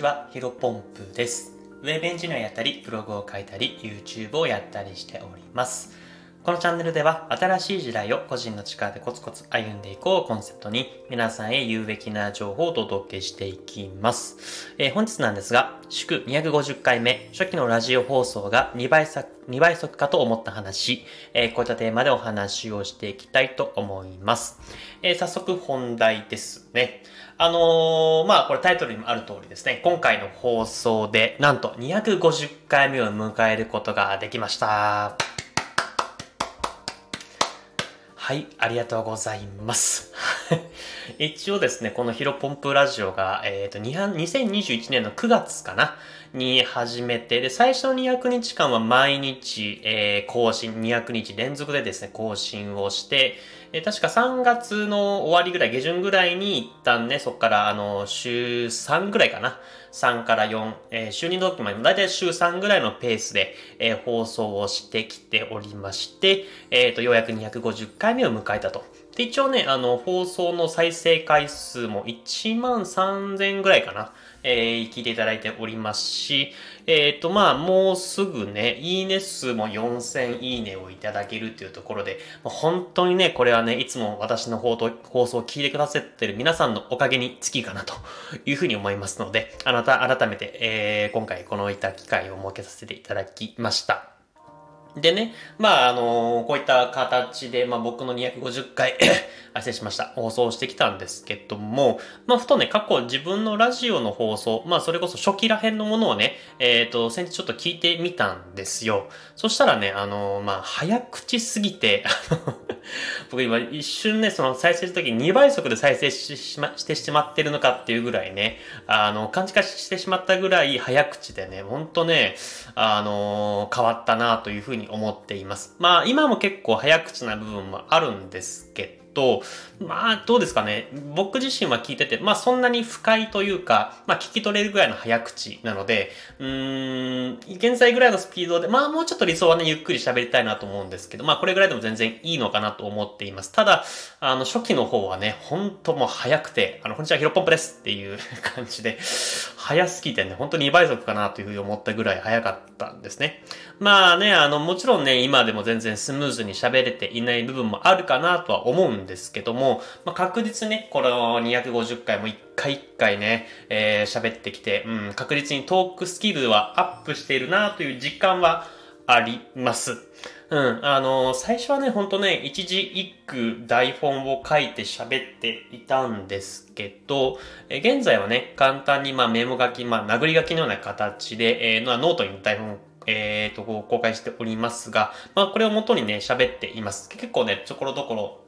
ちは、ヒロポンプです。ウェブエンジニアやったり、ブログを書いたり、YouTube をやったりしております。このチャンネルでは、新しい時代を個人の力でコツコツ歩んでいこうコンセプトに、皆さんへ有べきな情報をお届けしていきます。えー、本日なんですが、祝250回目、初期のラジオ放送が2倍速、2倍速かと思った話、えー、こういったテーマでお話をしていきたいと思います。えー、早速本題ですね。あの、まあ、これタイトルにもある通りですね、今回の放送で、なんと250回目を迎えることができました。はい、ありがとうございます。一応ですね、このヒロポンプラジオが、えっ、ー、と、2021年の9月かなに始めて、で、最初の200日間は毎日、えー、更新、200日連続でですね、更新をして、え確か3月の終わりぐらい、下旬ぐらいに一旦ね、そこからあの、週3ぐらいかな。3から4、えー、週2の時まで、だいたい週3ぐらいのペースで、えー、放送をしてきておりまして、えっ、ー、と、ようやく250回目を迎えたと。で、一応ね、あの、放送の再生回数も1万3000ぐらいかな。えー、聞いていただいておりますし、えっ、ー、と、まあ、もうすぐね、いいね数も4000いいねをいただけるっていうところで、本当にね、これはね、いつも私の放送を聞いてくださってる皆さんのおかげにつきかなというふうに思いますので、あなた、改めて、えー、今回このいた機会を設けさせていただきました。でね、まあ、あのー、こういった形で、まあ、僕の250回 失礼しました。放送してきたんですけども、まあ、ふとね、過去自分のラジオの放送、まあ、それこそ初期ら辺のものをね、えっ、ー、と、先日ちょっと聞いてみたんですよ。そしたらね、あのー、まあ、早口すぎてあの僕今一瞬ね、その再生した時に2倍速で再生しま、してしまってるのかっていうぐらいね、あの、勘違いしてしまったぐらい早口でね、ほんとね、あの変わったなというふうに思っています。まあ、今も結構早口な部分もあるんですけど、と、まあ、どうですかね。僕自身は聞いてて、まあ、そんなに不快というか、まあ、聞き取れるぐらいの早口なので、うーん、現在ぐらいのスピードで、まあ、もうちょっと理想はね、ゆっくり喋りたいなと思うんですけど、まあ、これぐらいでも全然いいのかなと思っています。ただ、あの、初期の方はね、ほんともう早くて、あの、こんにちは、ヒロポンプですっていう 感じで、早すぎてね、本当に2倍速かなというふうに思ったぐらい早かったんですね。まあね、あの、もちろんね、今でも全然スムーズに喋れていない部分もあるかなとは思うんですけども、まあ、確実ね、この250回も一回一回ね、えー、喋ってきて、うん、確実にトークスキルはアップしているなという実感はあります。うん、あのー、最初はね、ほんとね、一字一句台本を書いて喋っていたんですけど、え現在はね、簡単にまあメモ書き、まあ殴り書きのような形で、えー、ノートに台本えっ、ー、と、公開しておりますが、まあ、これを元にね、喋っています。結構ね、ちょころどころ、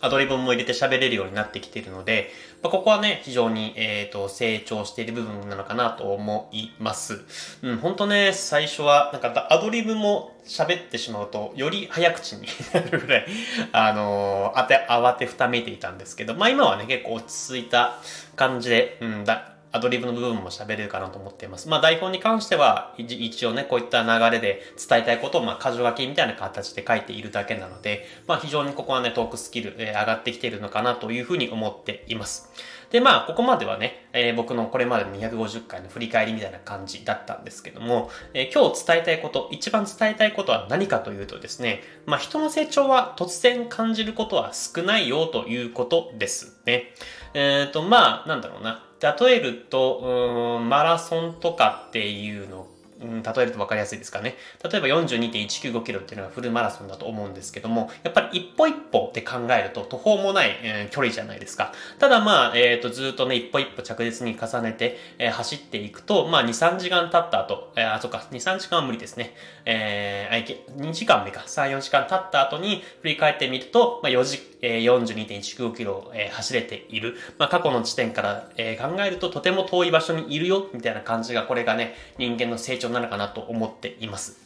アドリブも入れて喋れるようになってきているので、まあ、ここはね、非常に、えっ、ー、と、成長している部分なのかなと思います。うん、ほんとね、最初は、なんか、アドリブも喋ってしまうと、より早口になるぐらい、あのー、あて、慌てふためいていたんですけど、まあ今はね、結構落ち着いた感じで、うん、だ、アドリブの部分も喋れるかなと思っています。まあ台本に関しては一応ね、こういった流れで伝えたいことをまあ箇条書きみたいな形で書いているだけなので、まあ非常にここはね、トークスキル、えー、上がってきているのかなというふうに思っています。で、まあここまではね、えー、僕のこれまでの250回の振り返りみたいな感じだったんですけども、えー、今日伝えたいこと、一番伝えたいことは何かというとですね、まあ人の成長は突然感じることは少ないよということですね。えっ、ー、と、まあ、なんだろうな。例えると、うん、マラソンとかっていうの例えると分かりやすいですかね。例えば42.195キロっていうのがフルマラソンだと思うんですけども、やっぱり一歩一歩って考えると途方もない、えー、距離じゃないですか。ただまあ、えっ、ー、と、ずっとね、一歩一歩着実に重ねて、えー、走っていくと、まあ、2、3時間経った後、えー、あ、そっか、2、3時間は無理ですね。えー、2時間目か、3、4時間経った後に振り返ってみると、まあ、4時、えー、42.195キロ、えー、走れている。まあ、過去の地点から、えー、考えるととても遠い場所にいるよ、みたいな感じが、これがね、人間の成長なのかなと思っています。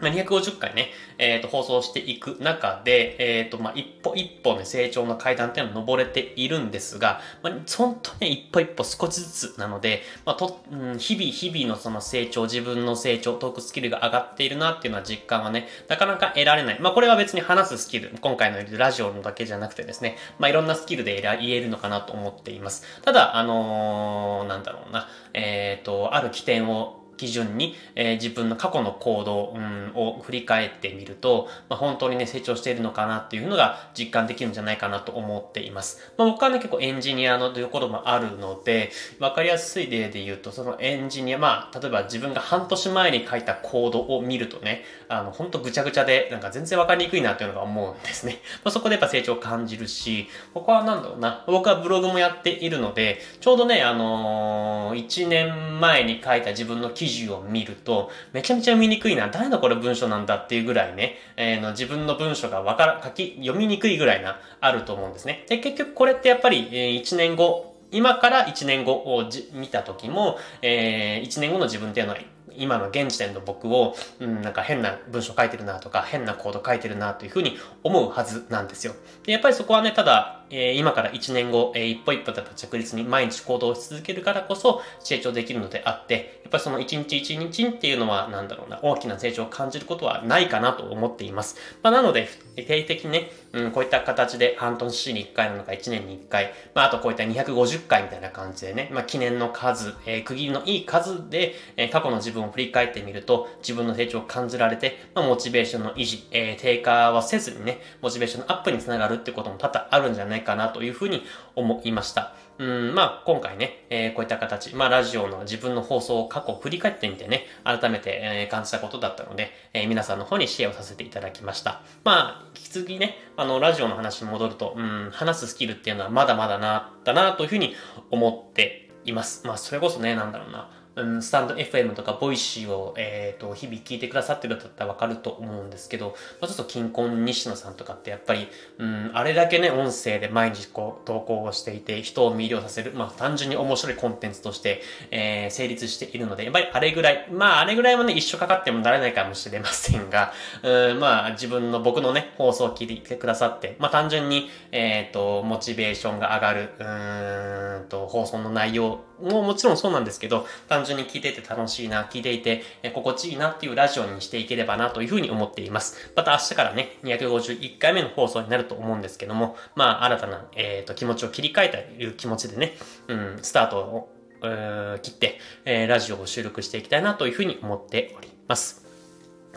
まあ、250回ね、えっ、ー、と、放送していく中で、えっ、ー、と、まあ、一歩一歩ね、成長の階段っていうのを登れているんですが、まあ、本当ね、一歩一歩少しずつなので、まあ、と、うん、日々日々のその成長、自分の成長、トークスキルが上がっているなっていうのは実感はね、なかなか得られない。まあ、これは別に話すスキル、今回のラジオのだけじゃなくてですね、まあ、いろんなスキルで言えるのかなと思っています。ただ、あのー、なんだろうな、えっ、ー、と、ある起点を基準に、えー、自分の過去の行動、うん、を振り返ってみると、まあ、本当にね、成長しているのかなっていうのが実感できるんじゃないかなと思っています。まあ、僕はね、結構エンジニアのということもあるので、わかりやすい例で言うと、そのエンジニア、まあ、例えば自分が半年前に書いたコードを見るとね、あの、本当ぐちゃぐちゃで、なんか全然わかりにくいなっていうのが思うんですね。まあ、そこでやっぱ成長を感じるし、他はなんだろうな、僕はブログもやっているので、ちょうどね、あのー、1年前に書いた自分の記記事を見ると、めちゃめちゃ見にくいな、誰のこれ文章なんだっていうぐらいね、えー、の自分の文章がわから、書き、読みにくいぐらいな、あると思うんですね。で、結局これってやっぱり、えー、1年後、今から1年後を見た時も、えー、1年後の自分っていうのは今の現時点の僕を、うん、なんか変な文章書いてるなとか、変なコード書いてるなというふうに思うはずなんですよ。で、やっぱりそこはね、ただ、えー、今から1年後、えー、一歩一歩だった着実に毎日行動し続けるからこそ成長できるのであって、やっぱりその1日1日っていうのは、なんだろうな、大きな成長を感じることはないかなと思っています。まあ、なので、定期的にね、うん、こういった形で半年に1回なのか1年に1回、まあ、あとこういった250回みたいな感じでね、まあ、記念の数、えー、区切りのいい数で、えー、過去の自分を振り返ってみると、自分の成長を感じられて、まあ、モチベーションの維持、えー、低下はせずにね、モチベーションのアップにつながるってことも多々あるんじゃないないかなというふうに思いました。うん、まあ、今回ね、えー、こういった形、まあ、ラジオの自分の放送を過去を振り返ってみてね、改めて、えー、感じたことだったので、えー、皆さんの方にシェアをさせていただきました。まあ、引き続きね、あの、ラジオの話に戻ると、うん、話すスキルっていうのはまだまだな、だな、というふうに思っています。まあ、それこそね、なんだろうな。ん、スタンド FM とかボイシーを、えっ、ー、と、日々聞いてくださってるだったらわかると思うんですけど、まあ、ちょっとキンコン西野さんとかってやっぱり、うん、あれだけね、音声で毎日こう、投稿をしていて、人を魅了させる、まあ、単純に面白いコンテンツとして、えー、成立しているので、やっぱりあれぐらい、まあ、あれぐらいはね、一生かかってもなれないかもしれませんが、うん、まあ、自分の、僕のね、放送を聞いてくださって、まあ、単純に、えっ、ー、と、モチベーションが上がる、うんと、放送の内容ももちろんそうなんですけど、単単純に聞いてて楽しいな、聞いていて、え心地いいなっていうラジオにしていければなというふうに思っています。また明日からね、251回目の放送になると思うんですけども、まあ、新たな、えっ、ー、と、気持ちを切り替えたという気持ちでね、うん、スタートを、えー、切って、えー、ラジオを収録していきたいなというふうに思っております。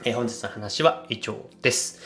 えー、本日の話は以上です。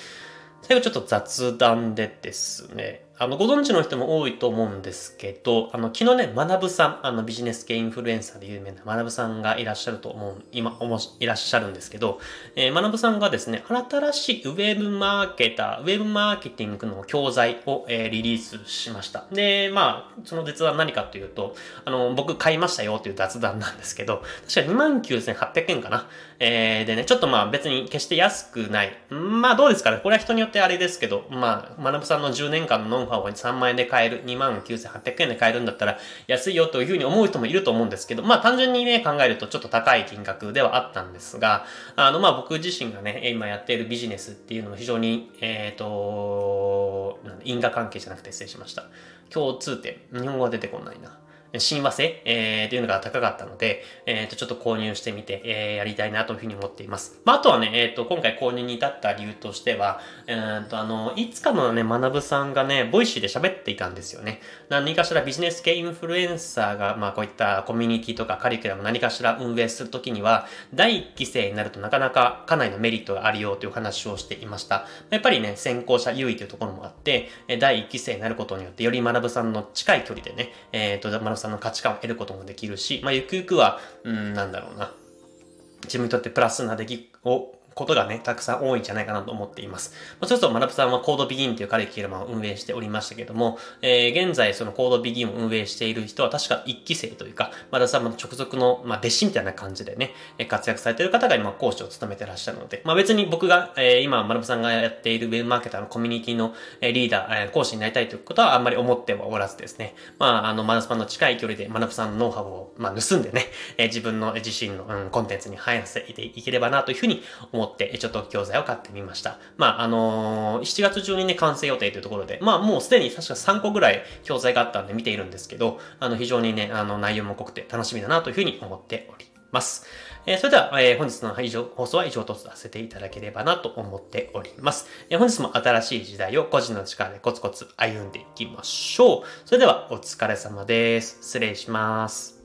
最後ちょっと雑談でですね、あの、ご存知の人も多いと思うんですけど、あの、昨日ね、学さん、あの、ビジネス系インフルエンサーで有名な学さんがいらっしゃると思う、今、おもし、いらっしゃるんですけど、えー、学さんがですね、新しいウェブマーケター、ウェブマーケティングの教材を、えー、リリースしました。で、まあ、その雑談何かというと、あの、僕買いましたよっていう雑談なんですけど、確か29,800円かな。えー、でね、ちょっとまあ別に決して安くない。まあどうですかね。これは人によってあれですけど、まあ、学さんの10年間のノウハウを3万円で買える、29,800円で買えるんだったら安いよというふうに思う人もいると思うんですけど、まあ単純にね、考えるとちょっと高い金額ではあったんですが、あのまあ僕自身がね、今やっているビジネスっていうのも非常に、えっ、ー、と、因果関係じゃなくて失礼しました。共通点。日本語は出てこないな。親和性、えー、というのが高かったので、えっ、と、ちょっと購入してみて、えー、やりたいなというふうに思っています。まあ、あとはね、えっ、と、今回購入に至った理由としては、えっ、と、あの、いつかのね、学さんがね、ボイシーで喋っていたんですよね。何かしらビジネス系インフルエンサーが、まあ、こういったコミュニティとかカリキュラム何かしら運営するときには、第一期生になるとなかなかかなりのメリットがあるよという話をしていました。やっぱりね、先行者優位というところもあって、第一期生になることによって、より学さんの近い距離でね、えっ、と、学さんの価値観を得ることもできるし、まあ、ゆくゆくは、うん、なんだろうな。自分にとってプラスな出来をことがね、たくさん多いんじゃないかなと思っています。まあ、そうすると、マナプさんはコードビギンというカリキュラムを運営しておりましたけども、えー、現在そのコードビギンを運営している人は確か一期生というか、マナさんの直属の、まあ、弟子みたいな感じでね、活躍されている方が今講師を務めてらっしゃるので、まあ、別に僕が、えー、今、マナプさんがやっているウェブマーケターのコミュニティのリーダー、えー、講師になりたいということはあんまり思ってはおらずですね、まあ、あの、マナさんの近い距離でマナプさんのノウハウを、まあ、盗んでね、えー、自分の自身の、うん、コンテンツに反映させていければなというふうに思思って、ちょっと教材を買ってみました。まあ、あのー、7月中にね、完成予定というところで、まあ、もうすでに確か3個ぐらい教材があったんで見ているんですけど、あの、非常にね、あの、内容も濃くて楽しみだなというふうに思っております。えー、それでは、えー、本日の以上放送は以上とさせていただければなと思っております。えー、本日も新しい時代を個人の力でコツコツ歩んでいきましょう。それではお疲れ様です。失礼します。